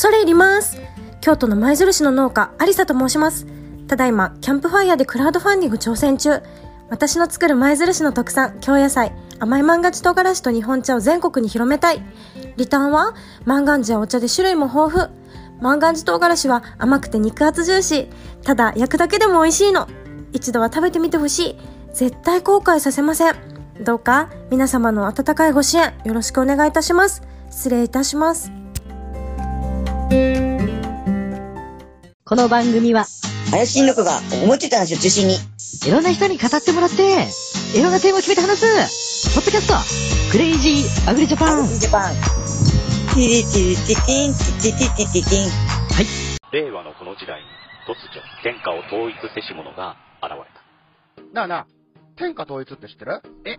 恐れ入ります。京都の舞鶴市の農家有沙と申します。ただいまキャンプファイヤーでクラウドファンディング挑戦中。私の作る舞鶴市の特産京野菜甘い万願寺唐辛子と日本茶を全国に広めたい。リターンは万願寺やお茶で種類も豊富。万願寺唐辛子は甘くて肉厚ジューシー。ただ焼くだけでも美味しいの。一度は食べてみてほしい。絶対後悔させません。どうか皆様の温かいご支援よろしくお願いいたします。失礼いたします。この番組は、怪しいの子が思いついた話を中心に、いろんな人に語ってもらって、いろんなテーマを決めて話す、ポッドキャスト、クレイジーアグリジャパン。ジャパン。ティリティリティティン、ティティティティティティン。令和のこの時代に突如天下を統一せし者が現れたなあなあ、天下統一って知ってる？え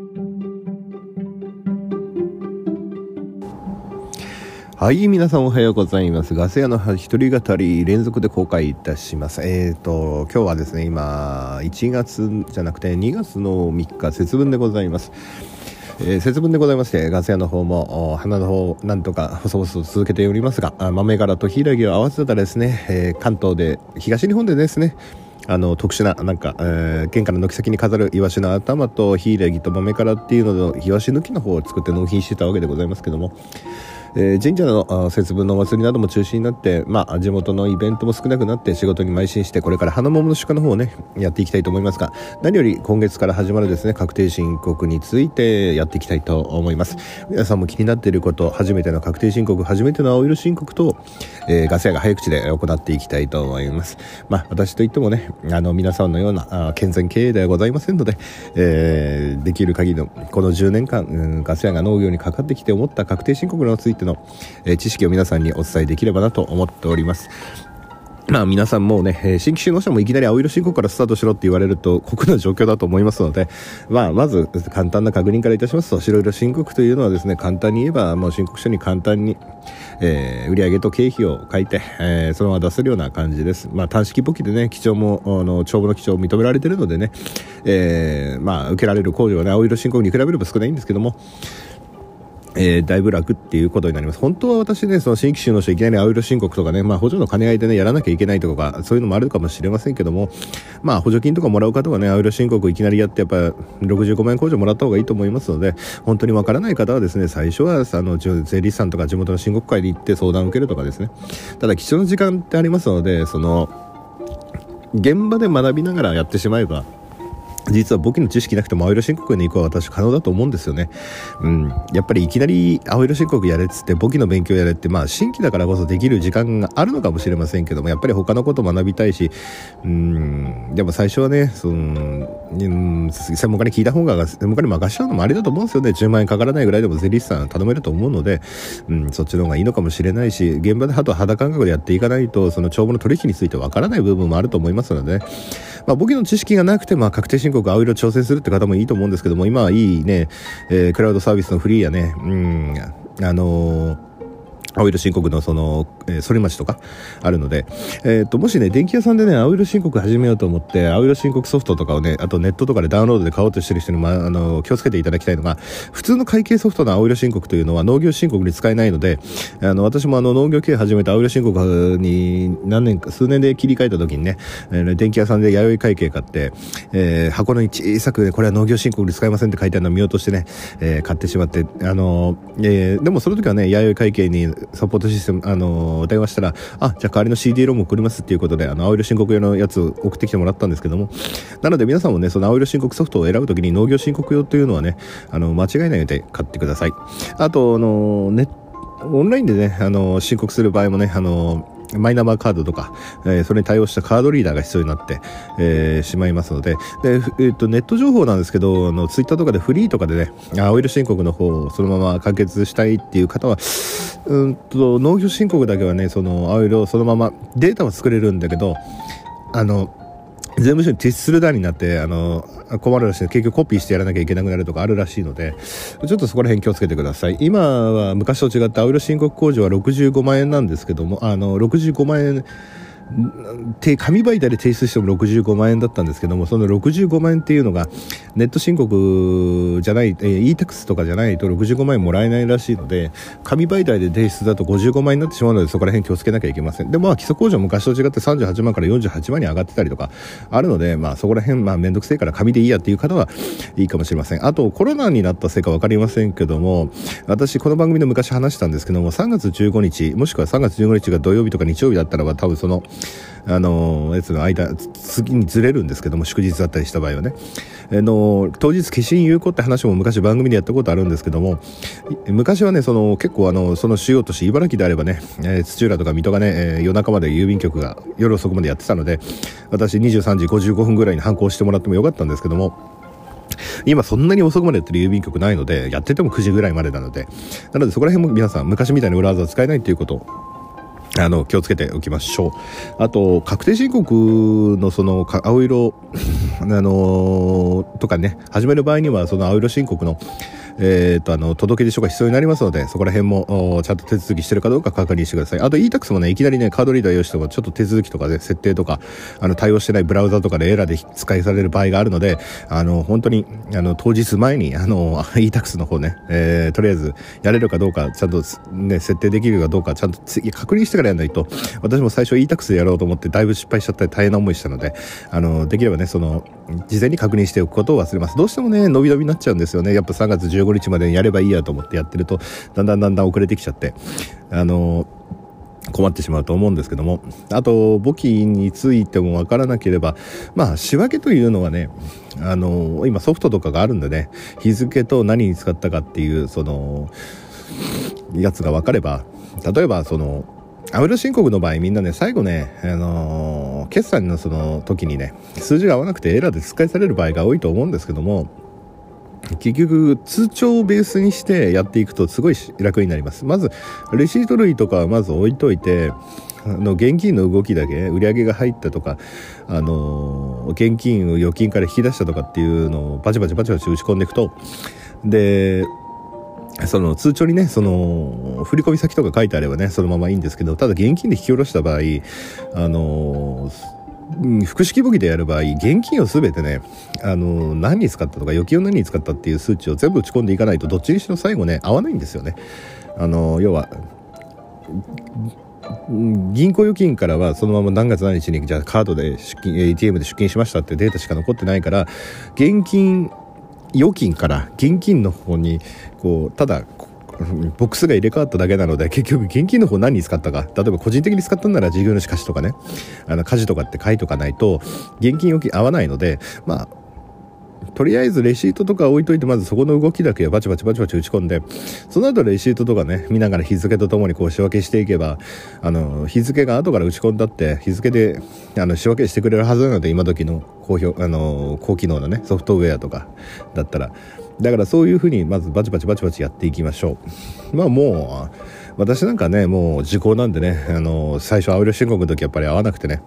はい、皆さんおはようございます。ガス屋の一人語り連続で公開いたします。えーと、今日はですね、今、1月じゃなくて2月の3日、節分でございます。えー節分でございまして、ガス屋の方も、花の方、なんとか細々続けておりますが、豆柄と柊を合わせたらですね、えー関東で、東日本でですね、あの特殊ななんか、えー玄関の軒先に飾るイワシの頭と柊と豆からっていうののイワシ抜きの方を作って納品してたわけでございますけども、えー神社の節分のお祭りなども中止になって、まあ、地元のイベントも少なくなって仕事に邁進してこれから花桃の出荷の方をねやっていきたいと思いますが何より今月から始まるですね確定申告についてやっていきたいと思います。皆さんも気になっていること初めての確定申告初めての青色申告と、えーガス屋が早口で行っていきたいと思います。まあ私といってもねあの皆さんのようなあ健全経営ではございませんので、えーできる限りのこの10年間、うんガス屋が農業にかかってきて思った確定申告についての、えー知識を皆さんにお伝えできればなと思っております。まあ皆さんもね、新規就農者もいきなり青色申告からスタートしろって言われると酷な状況だと思いますので、まあまず簡単な確認からいたしますと、白色申告というのはですね、簡単に言えばもう申告書に簡単に、えー売上と経費を書いて、えーそのまま出せるような感じです。まあ単式簿記でね、記帳も、あの、帳簿の記帳を認められているのでね、えーまあ受けられる控除はね、青色申告に比べれば少ないんですけども、えーだいぶ楽っていうことになります。本当は私ね、その新規就農者いきなり青色申告とかね、まあ補助の兼ね合いでね、やらなきゃいけないとか、そういうのもあるかもしれませんけども、まあ補助金とかもらう方はね、青色申告いきなりやって、やっぱ65万円控除もらった方がいいと思いますので、本当にわからない方はですね、最初は、あの、税理士さんとか地元の申告会に行って相談を受けるとかですね。ただ貴重な時間ってありますので、その、現場で学びながらやってしまえば、実は簿記の知識なくても青色申告に行くは私可能だと思うんですよね。うん。やっぱりいきなり青色申告やれっつって簿記の勉強やれって、まあ新規だからこそできる時間があるのかもしれませんけども、やっぱり他のこと学びたいし、うん。でも最初はね、その、うん、専門家に聞いた方が、専門家に任しちゃうのもありだと思うんですよね。10万円かからないぐらいでも税理士さん頼めると思うので、うん、そっちの方がいいのかもしれないし、現場であとは肌感覚でやっていかないと、その帳簿の取引についてわからない部分もあると思いますので、ねまあ、簿記の知識がなくて、まあ、確定申告青色挑戦するって方もいいと思うんですけども、今はいいね、えークラウドサービスのフリーやね、うん、あのー青色申告のその、えー、反町とかあるので、えっ、と、もしね、電気屋さんでね、青色申告始めようと思って、青色申告ソフトとかをね、あとネットとかでダウンロードで買おうとしてる人に、まあ、あの、気をつけていただきたいのが、普通の会計ソフトの青色申告というのは農業申告に使えないので、あの、私もあの、農業経営始めた青色申告に何年か、数年で切り替えた時にね、えー電気屋さんで弥生会計買って、えー箱の小さくね、これは農業申告に使えませんって書いてあるのを見落としてね、えー買ってしまって、あのーえーでもその時はね、弥生会計にサポートシステム、あのー電話したら、あ、じゃあ代わりの CD ロム送りますっていうことで、あの、青色申告用のやつを送ってきてもらったんですけども、なので皆さんもね、その青色申告ソフトを選ぶときに農業申告用というのはね、あの、間違いないので買ってください。あと、あのねオンラインでね、あの、申告する場合もね、あの、マイナンバーカードとか、えーそれに対応したカードリーダーが必要になって、えーしまいますので、で、えっ、と、ネット情報なんですけど、あの、ツイッターとかでフリーとかでね、青色申告の方をそのまま完結したいっていう方は、うんと、農業申告だけはね、その、青色をそのまま、データは作れるんだけど、あの、税務署に提出する段になって、あの、困るらしい。結局コピーしてやらなきゃいけなくなるとかあるらしいので、ちょっとそこら辺気をつけてください。今は昔と違って青色申告控除は65万円なんですけども、あの、65万円、紙媒体で提出しても65万円だったんですけどもその65万円っていうのがネット申告じゃない、えー、e-tax とかじゃないと65万円もらえないらしいので紙媒体で提出だと55万円になってしまうのでそこら辺気をつけなきゃいけません。でまあ基礎控除昔と違って38万から48万に上がってたりとかあるのでまあそこら辺まあ面倒くせえから紙でいいやっていう方はいいかもしれません。あとコロナになったせいか分かりませんけども私この番組で昔話したんですけども3月15日もしくは3月15日が土曜日とか日曜日だったらば多分そのあのやつの間次にずれるんですけども祝日だったりした場合はね。あの当日消印有効って話も昔番組でやったことあるんですけども昔はねその結構あのその主要都市茨城であればね、えー、土浦とか水戸がね、えー、夜中まで郵便局が夜遅くまでやってたので私23時55分ぐらいに反抗してもらってもよかったんですけども今そんなに遅くまでやってる郵便局ないのでやってても9時ぐらいまでなのでなのでそこら辺も皆さん昔みたいに裏技使えないということあの、気をつけておきましょう。あと、確定申告のその、青色、あのー、とかね、始める場合には、その青色申告の、えっ、ー、と、あの、届け出書が必要になりますので、そこら辺も、ちゃんと手続きしてるかどうか確認してください。あと、e-tax もね、いきなりね、カードリーダー用意しても、ちょっと手続きとかで、設定とか、あの、対応してないブラウザとかでエラーで使いされる場合があるので、あの、本当に、あの、当日前に、あの、e-tax の方ね、えー、とりあえず、やれるかどうか、ちゃんと、ね、設定できるかどうか、ちゃんと確認してからやらないと、私も最初 e-tax でやろうと思って、だいぶ失敗しちゃったり大変な思いしたので、あの、できればね、その、事前に確認しておくことを忘れます。どうしてもね、伸び伸びになっちゃうんですよね。やっぱ3月15日までにやればいいやと思ってやってると、だんだんだんだん遅れてきちゃって、あの、困ってしまうと思うんですけども。あと、簿記についてもわからなければ、まあ、仕分けというのはね、あの、今ソフトとかがあるんでね、日付と何に使ったかっていう、その、やつが分かれば、例えば、その、アウル申告の場合みんなね最後ね、あのー、決算のその時にね数字が合わなくてエラーで使いされる場合が多いと思うんですけども結局通帳をベースにしてやっていくとすごい楽になります。まずレシート類とかはまず置いといてあの現金の動きだけ売り上げが入ったとかあの現金を預金から引き出したとかっていうのをバチバチバチバチ打ち込んでいくとでその通帳にね、その、振込先とか書いてあればね、そのままいいんですけど、ただ現金で引き下ろした場合、あの複式簿記でやる場合、現金をすべてね、あの何に使ったとか、預金を何に使ったっていう数値を全部打ち込んでいかないと、どっちにしろ最後ね、合わないんですよね。あの要は、銀行預金からはそのまま何月何日にじゃあカードで出金 ATM で出金しましたってデータしか残ってないから現金預金から現金の方にこうただボックスが入れ替わっただけなので結局現金の方何に使ったか。例えば個人的に使ったんなら事業主貸しとかね。あの家事とかって書いとかないと現金預金合わないのでまあとりあえずレシートとか置いといてまずそこの動きだけをバチバチバチバチ打ち込んでその後レシートとかね見ながら日付とともにこう仕分けしていけばあの日付が後から打ち込んだって日付であの仕分けしてくれるはずなので今時の高評あの高機能なねソフトウェアとかだったら。だからそういうふうにまずバチバチバチバチやっていきましょう。まあもう私なんかねもう時効なんでねあの最初青色申告の時やっぱり合わなくてね。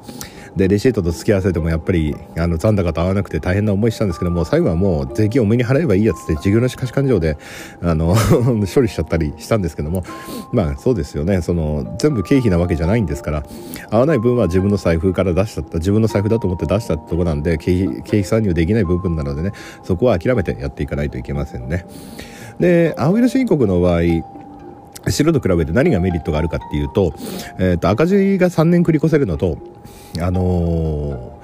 でレシートと付き合わせてもやっぱりあの残高と合わなくて大変な思いしたんですけども最後はもう税金を目に払えばいいやつって事業主貸し勘定であの 処理しちゃったりしたんですけどもまあそうですよね。その全部経費なわけじゃないんですから合わない分は自分の財布から出しちゃった自分の財布だと思って出したってとこなんで経費経費参入できない部分なのでねそこは諦めてやっていかないといけませんね。で青色申告の場合白と比べて何がメリットがあるかっていうと,、えー、と赤字が3年繰り越せるのとあの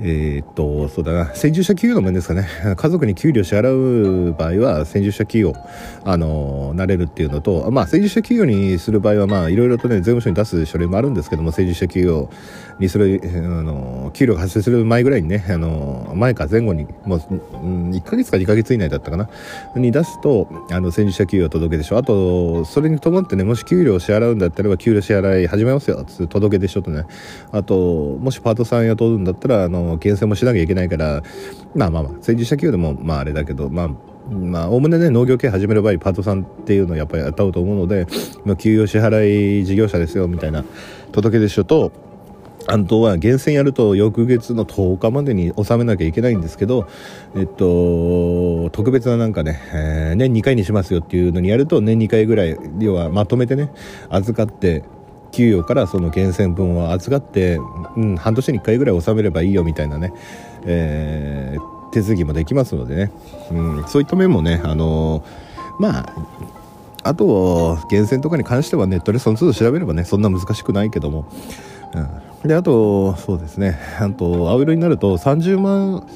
えー、っと、そうだな、先住者給与の面ですかね。家族に給料支払う場合は、先住者給与、あの、なれるっていうのと、まあ、先住者給与にする場合は、まあ、いろいろとね、税務署に出す書類もあるんですけども、先住者給与にする、あの、給料が発生する前ぐらいにね、あの前か前後に、もう、うん、1ヶ月か2ヶ月以内だったかな、に出すと、あの、先住者給与届けでしょ。あと、それに伴ってね、もし給料を支払うんだったら、給料支払い始めますよ、つ届けでしょとね。あと、もしパートさん雇うんだったら、あの、厳選もしなきゃいけないからまあまあまあ政治者給与でもまああれだけどまあまあ、おおむねね、農業系始める場合、パートさんっていうのをやっぱり雇うと思うので、まあ、給与支払い事業者ですよ、みたいな届け出書と、あとは厳選やると翌月の10日までに納めなきゃいけないんですけど、えっと、特別ななんかね、えー年2回にしますよっていうのにやると年2回ぐらい要はまとめてね預かって給与からその厳選分を預かって、うん、半年に1回ぐらい納めればいいよみたいなね、えー手続きもできますのでね、うん、そういった面もねあのまああと厳選とかに関してはネットでその都度調べればねそんな難しくないけども、うん、であとそうですね。あと青色になると30万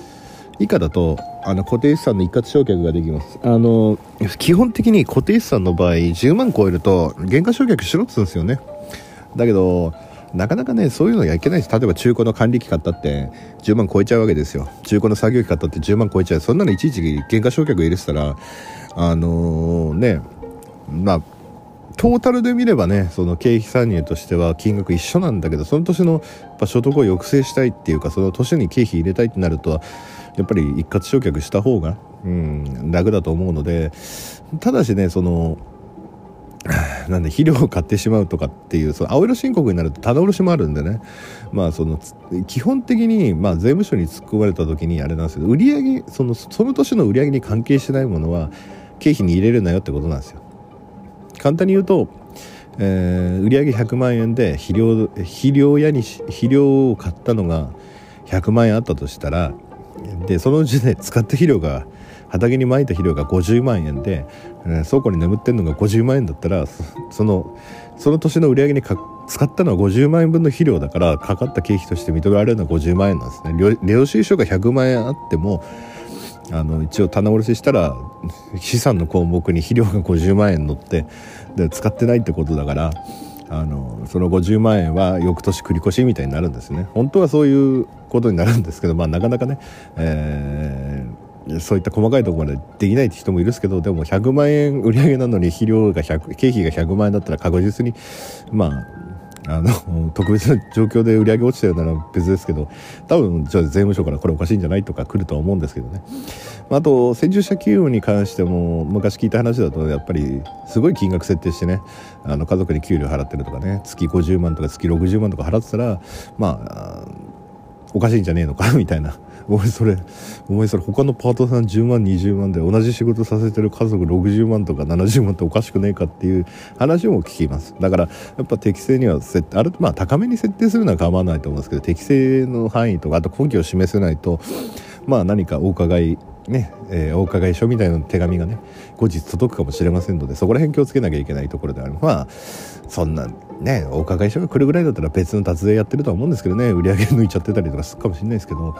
以下だとあの固定資産の一括償却ができます。あの基本的に固定資産の場合10万超えると減価償却しろっつうんですよね。だけどなかなかねそういうのやいけないです。例えば中古の管理機買ったって10万超えちゃうわけですよ。中古の作業機買ったって10万超えちゃう。そんなのいちいち減価償却入れてたらあのねまあトータルで見ればねその経費参入としては金額一緒なんだけどその年のやっぱ所得を抑制したいっていうかその年に経費入れたいってなるとやっぱり一括償却した方が、うん、楽だと思うのでただしねそのなんで肥料を買ってしまうとかっていうその青色申告になると棚卸しもあるんでね。まあその基本的にまあ税務署に突っ込まれた時にあれなんですけど売上そのその年の売り上げに関係しないものは経費に入れるなよってことなんですよ。簡単に言うと、えー売上100万円で肥料肥料屋に肥料を買ったのが100万円あったとしたらでそのうちで使った肥料が畑にまいた肥料が50万円で、えー倉庫に眠ってるのが50万円だったらそのその年の売り上げにか使ったのは50万円分の肥料だからかかった経費として認められるのは50万円なんですね。領収書が100万円あってもあの一応棚卸ししたら 資産の項目に肥料が50万円載ってで使ってないってことだからあのその50万円は翌年繰り越しみたいになるんですね。本当はそういうことになるんですけどまあなかなかね、えーそういった細かいところまでできないって人もいるんですけどでも100万円売り上げなのに肥料が100経費が100万円だったら確実にまああの特別な状況で売り上げ落ちてるなら別ですけど多分じゃあ税務署からこれおかしいんじゃないとか来るとは思うんですけどね。あと先住者給与に関しても昔聞いた話だとやっぱりすごい金額設定してねあの家族に給料払ってるとかね月50万とか月60万とか払ってたらまあおかしいんじゃねえのかみたいなお前それお前それ他のパートさん10万20万で同じ仕事させてる家族60万とか70万っておかしくねえかっていう話も聞きます。だからやっぱ適正には設あるまあ高めに設定するのは構わないと思うんですけど適正の範囲とかあと根拠を示せないとまあ何かお伺いね、えーお伺い書みたいな手紙がね後日届くかもしれませんのでそこら辺気をつけなきゃいけないところである。まあそんなねお伺い書が来るぐらいだったら別の脱税やってるとは思うんですけどね売り上げ抜いちゃってたりとかするかもしれないですけど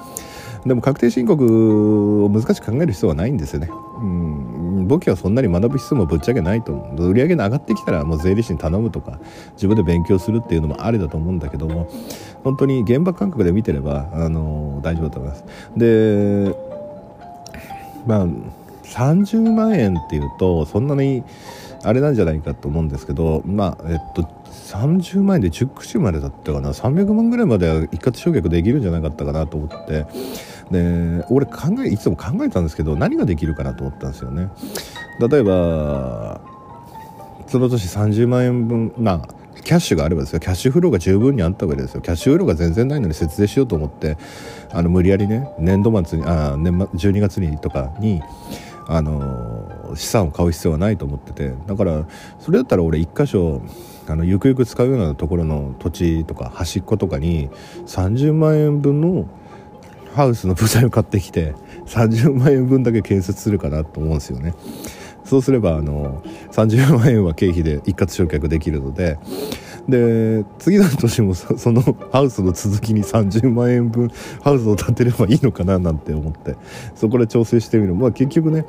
でも確定申告を難しく考える必要はないんですよね。うん、簿記はそんなに学ぶ必要もぶっちゃけないと思う。売上げが上がってきたらもう税理士に頼むとか自分で勉強するっていうのもありだと思うんだけども本当に現場感覚で見てればあの大丈夫だと思います。でまあ30万円っていうとそんなにあれなんじゃないかと思うんですけどまあえっと30万円で10口までだったかな300万ぐらいまでは一括償却できるんじゃなかったかなと思ってで俺考えいつも考えたんですけど何ができるかなと思ったんですよね。例えばその年30万円分まあキャッシュがあればですよ。キャッシュフローが十分にあったわけですよ。キャッシュフローが全然ないのに節税しようと思ってあの無理やりね年度末にあ年末12月にとかにあの資産を買う必要はないと思ってて。だからそれだったら俺一箇所あのゆくゆく使うようなところの土地とか端っことかに30万円分のハウスの部材を買ってきて30万円分だけ建設するかなと思うんですよね。そうすればあの30万円は経費で一括償却できるのでで次の年もそのハウスの続きに30万円分ハウスを建てればいいのかななんて思ってそこで調整してみるまあ結局ね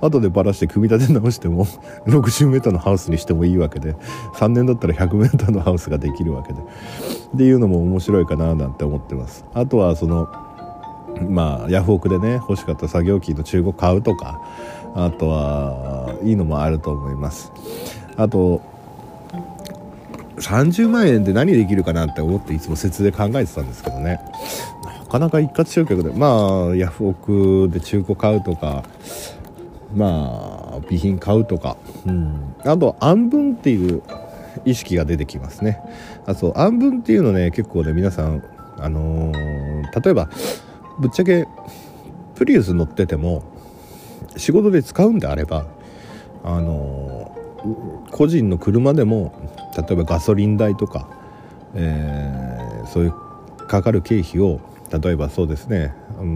後でばらして組み立て直しても 60メーターのハウスにしてもいいわけで3年だったら100メーターのハウスができるわけでっていうのも面白いかななんて思ってますあとはそのまあヤフオクでね欲しかった作業機の中古買うとかあとはいいのもあると思います。あと30万円で何できるかなって思っていつも節で考えてたんですけどね。なかなか一括償却でまあヤフオクで中古買うとかまあ備品買うとか、うん、あと暗分っていう意識が出てきますね。あそう暗文っていうのね結構ね皆さんあのー例えばぶっちゃけプリウス乗ってても仕事で使うんであればあの個人の車でも例えばガソリン代とか、えーそういうかかる経費を例えばそうですね、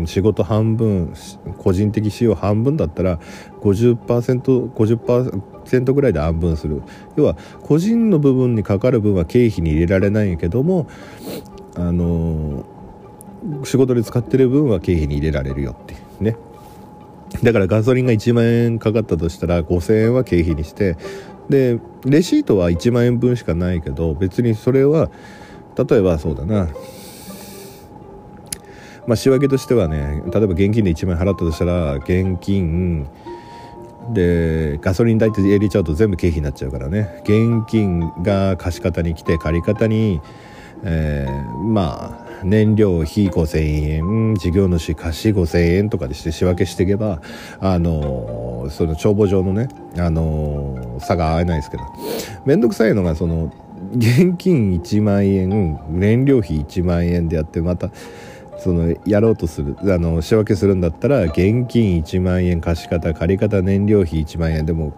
仕事半分個人的使用半分だったら 50%50% ぐらいで半分する。要は個人の部分にかかる分は経費に入れられないけどもあの仕事で使ってる分は経費に入れられるよってね。だからガソリンが1万円かかったとしたら5000円は経費にしてでレシートは1万円分しかないけど別にそれは例えばそうだな。まあ仕分けとしてはね例えば現金で1万円払ったとしたら現金でガソリン代って入れちゃうと全部経費になっちゃうからね。現金が貸方に来て借方に、えーまあ燃料費5000円事業主貸し5000円とかでして仕分けしていけばあのその帳簿上のねあの差が合えないですけど。面倒くさいのがその現金1万円燃料費1万円でやってまたそのやろうとするあの仕分けするんだったら現金1万円貸方借方燃料費1万円でも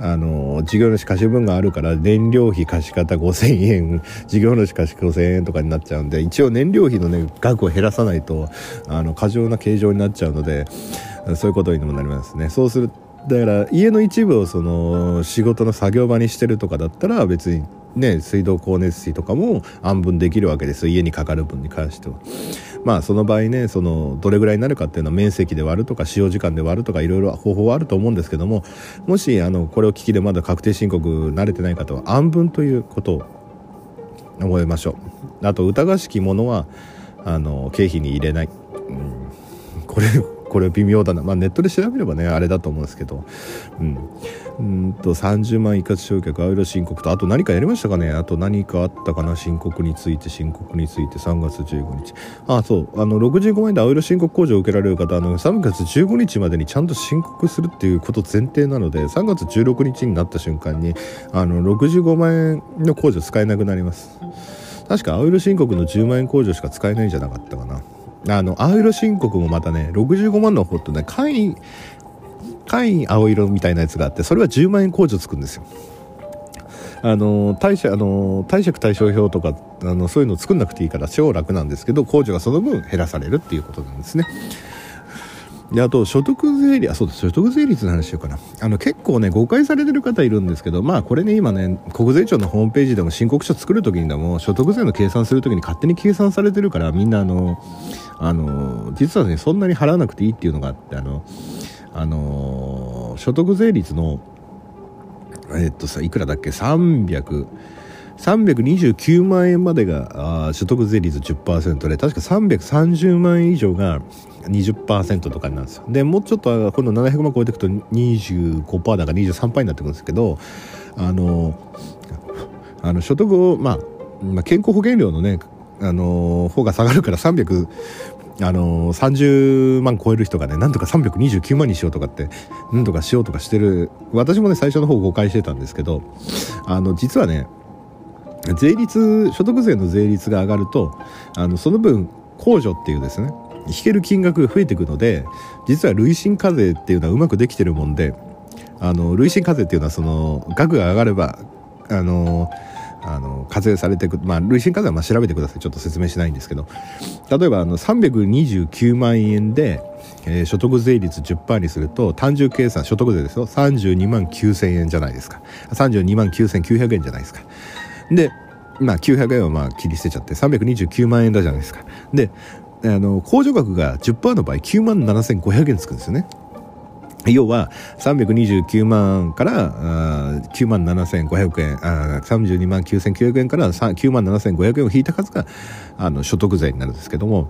あの事業主貸し分があるから燃料費貸方5000円事業主貸し5000円とかになっちゃうんで一応燃料費のね額を減らさないとあの過剰な形状になっちゃうのでそういうことにもなりますね。そうするだから家の一部をその仕事の作業場にしてるとかだったら別にね水道光熱費とかも安分できるわけです。家にかかる分に関しては。まあその場合ねそのどれぐらいになるかっていうのは面積で割るとか使用時間で割るとかいろいろ方法はあると思うんですけどももしあのこれを聞きでまだ確定申告慣れてない方は安分ということを覚えましょう。あと疑わしきものはあの経費に入れない、うん、これこれ微妙だな、まあ、ネットで調べればねあれだと思うんですけど。うん。うんと30万一括償却青色申告と。あと何かやりましたかね？あと何かあったかな？申告について申告について3月15日。あそう。あの65万円で青色申告控除を受けられる方あの3月15日までにちゃんと申告するっていうこと前提なので3月16日になった瞬間にあの65万円の控除使えなくなります。確か青色申告の10万円控除しか使えないんじゃなかったかな。あの青色申告もまたね65万の方とね簡易簡易青色みたいなやつがあってそれは10万円控除つくんですよ。あの貸借あの貸借対照表とかあのそういうの作んなくていいから超楽なんですけど控除がその分減らされるっていうことなんですね。であと所得税率あそうです所得税率の話しようかな。あの結構ね誤解されてる方いるんですけどまあこれね今ね国税庁のホームページでも申告書作る時にでも所得税の計算する時に勝手に計算されてるからみんなあのあの実はねそんなに払わなくていいっていうのがあってあのあの所得税率のえっとさいくらだっけ？300 329万円までが所得税率10%で確か330万円以上が20%とかなんですよ。でもうちょっと今度700万超えていくと25%だか23%になってくるんですけどあのあの所得を、まあ、まあ健康保険料のねあの方が下がるから300あの30万超える人がねなんとか329万にしようとかってなんとかしようとかしてる。私もね最初の方誤解してたんですけどあの実はね税率所得税の税率が上がるとあのその分控除っていうですね引ける金額が増えていくので実は累進課税っていうのはうまくできてるもんであの累進課税っていうのはその額が上がればあのあの課税されていく、まあ、累進課税はま調べてください。ちょっと説明しないんですけど。例えばあの329万円で、えー所得税率10%にすると単純計算所得税ですよ。32万9000円じゃないですか。32万9900円じゃないですか。でまあ900円はまあ切り捨てちゃって329万円だじゃないですか。であの控除額が10%の場合9万7500円つくんですよね。要は329万からあ9万7500円あ32万9900円から9万7500円を引いた数があの所得税になるんですけども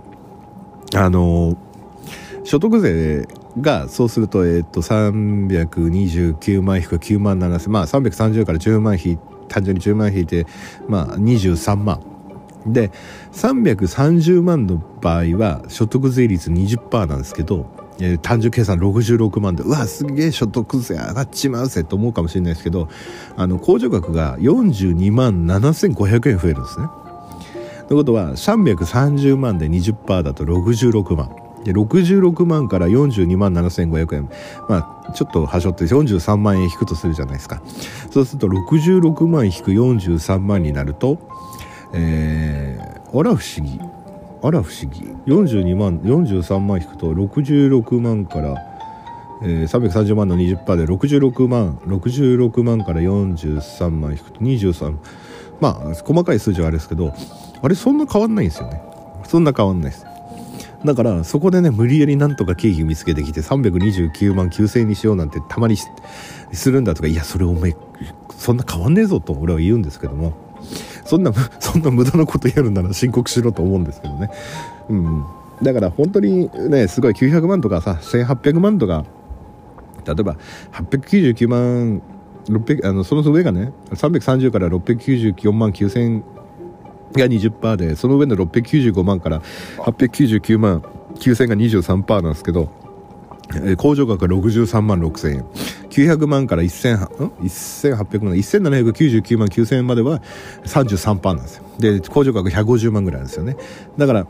あの所得税がそうすると,、えっと329万引く9万7000まあ330から10万引いて単純に10万引いて、まあ、23万。で330万の場合は所得税率20%なんですけどえー単純計算66万でうわすげえ所得税上がっちまうぜと思うかもしれないですけどあの控除額が42万7500円増えるんですね。ということは330万で20%だと66万。で66万から42万7500円。まあちょっと端折って43万円引くとするじゃないですか。そうすると66万引く43万になるとえー、あら不思議あら不思議42万43万引くと66万から、えー、330万の20%で66万66万から43万引くと23まあ細かい数字はあれですけどあれそんな変わんないんですよね。そんな変わんないです。だからそこでね無理やりなんとか経費見つけてきて329万9000円にしようなんてたまにするんだとかいやそれお前そんな変わんねえぞと俺は言うんですけども。そんな そんな無駄なことやるなら申告しろと思うんですけどね。うん。だから本当にねすごい900万とかさ1800万とか例えば899万600あのその上がね330から694万9000円が20%でその上の695万から899万9000が23%なんですけど、えー控除額が63万6000円。900万から1800万1799万9000円までは33%なんですよ。で控除額150万ぐらいなんですよね。だから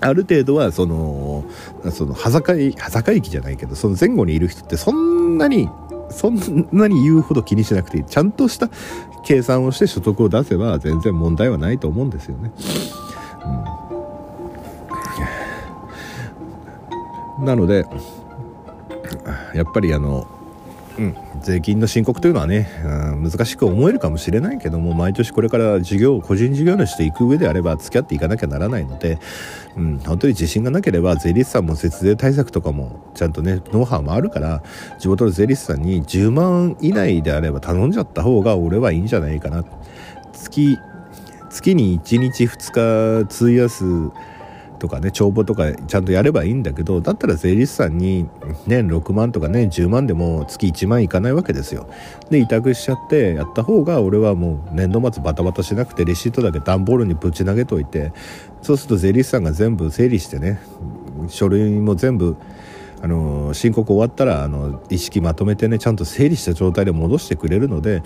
ある程度はそのその端境端境期じゃないけどその前後にいる人ってそんなにそんなに言うほど気にしなくていいちゃんとした計算をして所得を出せば全然問題はないと思うんですよね。うん、なのでやっぱりあのうん、税金の申告というのはね、うん、難しく思えるかもしれないけども毎年これから事業個人事業主と行く上であれば付き合っていかなきゃならないので、うん、本当に自信がなければ税理士さんも節税対策とかもちゃんとねノウハウもあるから地元の税理士さんに10万以内であれば頼んじゃった方が俺はいいんじゃないかな。月月に1日2日費やすとかね帳簿とかちゃんとやればいいんだけどだったら税理士さんに年6万とかね10万でも月1万いかないわけですよ。で委託しちゃってやった方が俺はもう年度末バタバタしなくてレシートだけ段ボールにぶち投げといてそうすると税理士さんが全部整理してね書類も全部あの申告終わったらあの意識まとめてねちゃんと整理した状態で戻してくれるので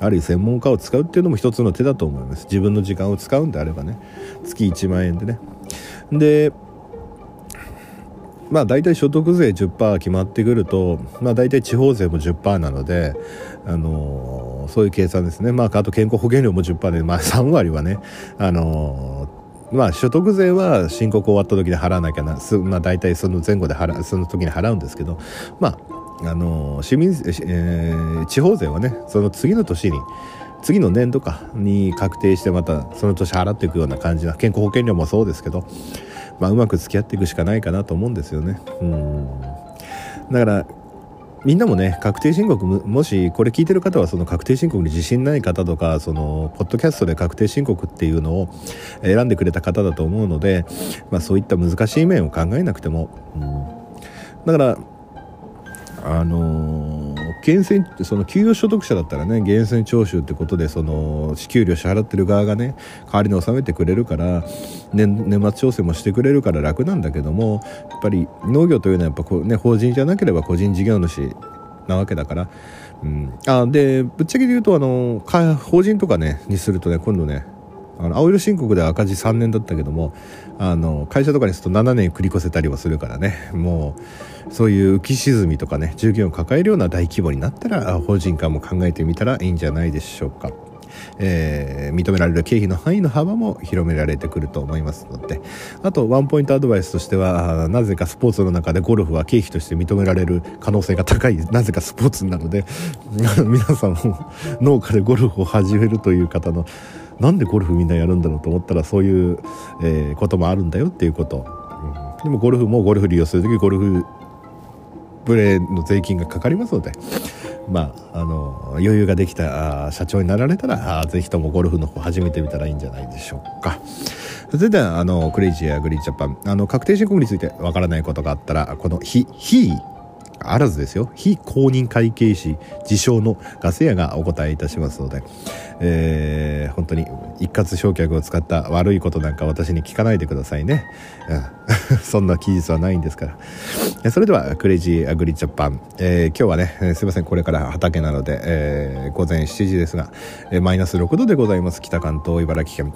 ある意味専門家を使うっていうのも一つの手だと思います。自分の時間を使うんであればね月1万円でねでまあ大体所得税10%決まってくると、まあ、大体地方税も10%なので、あのそういう計算ですね、まあ、あと健康保険料も10%で、まあ、3割はね、あのまあ、所得税は申告終わった時に払わなきゃな、すまあ、大体その前後で払その時に払うんですけど、まああの市民、えー地方税はねその次の年に次の年度かに確定してまたその年払っていくような感じな健康保険料もそうですけど、まあ、うまく付き合っていくしかないかなと思うんですよね。うん。だからみんなもね確定申告もしこれ聞いてる方はその確定申告に自信ない方とかそのポッドキャストで確定申告っていうのを選んでくれた方だと思うので、まあ、そういった難しい面を考えなくても、うん、だからあのー源泉その給与所得者だったらね源泉徴収ってことでその支給料支払ってる側がね代わりに納めてくれるから年年末調整もしてくれるから楽なんだけどもやっぱり農業というのはやっぱこう、ね、法人じゃなければ個人事業主なわけだから、うん、あでぶっちゃけで言うとあの法人とかねにするとね今度ねあの青色申告では赤字3年だったけどもあの会社とかにすると7年繰り越せたりはするからねもうそういう浮き沈みとかね従業員を抱えるような大規模になったら法人化も考えてみたらいいんじゃないでしょうか。えー認められる経費の範囲の幅も広められてくると思いますのであとワンポイントアドバイスとしてはなぜかスポーツの中でゴルフは経費として認められる可能性が高いなぜかスポーツなので 皆さんも農家でゴルフを始めるという方のなんでゴルフみんなやるんだろうと思ったらそういう、えーこともあるんだよっていうこと、うん。でもゴルフもゴルフ利用する時ゴルフブレーの税金がかかりますので。まあ、あの余裕ができた社長になられたらあぜひともゴルフの方始めてみたらいいんじゃないでしょうか。それではあのクレイジーアグリージャパン。あの確定申告についてわからないことがあったらこの非非あらずですよ。非公認会計士自称のガス屋がお答えいたしますので、えー本当に一括償却を使った悪いことなんか私に聞かないでくださいね、うん、そんな期日はないんですから。それではクレイジーアグリジャパン、えー今日はね、すいません。これから畑なので、えー午前7時ですが、えマイナス6度でございます。北関東茨城県。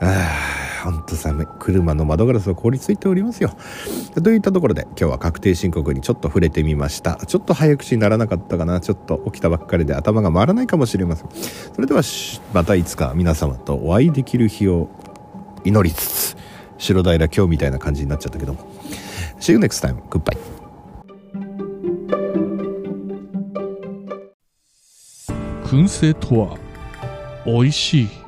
あーほんと寒い。車の窓ガラスは凍りついておりますよ。といったところで今日は確定申告にちょっと触れてみました。ちょっと早口にならなかったかな。ちょっと起きたばっかりで頭が回らないかもしれません。それではまたいつか皆様とお会いできる日を祈りつつ白平今日みたいな感じになっちゃったけども。See you next time. Goodbye. 燻製とは美味しい。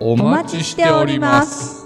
お待ちしております。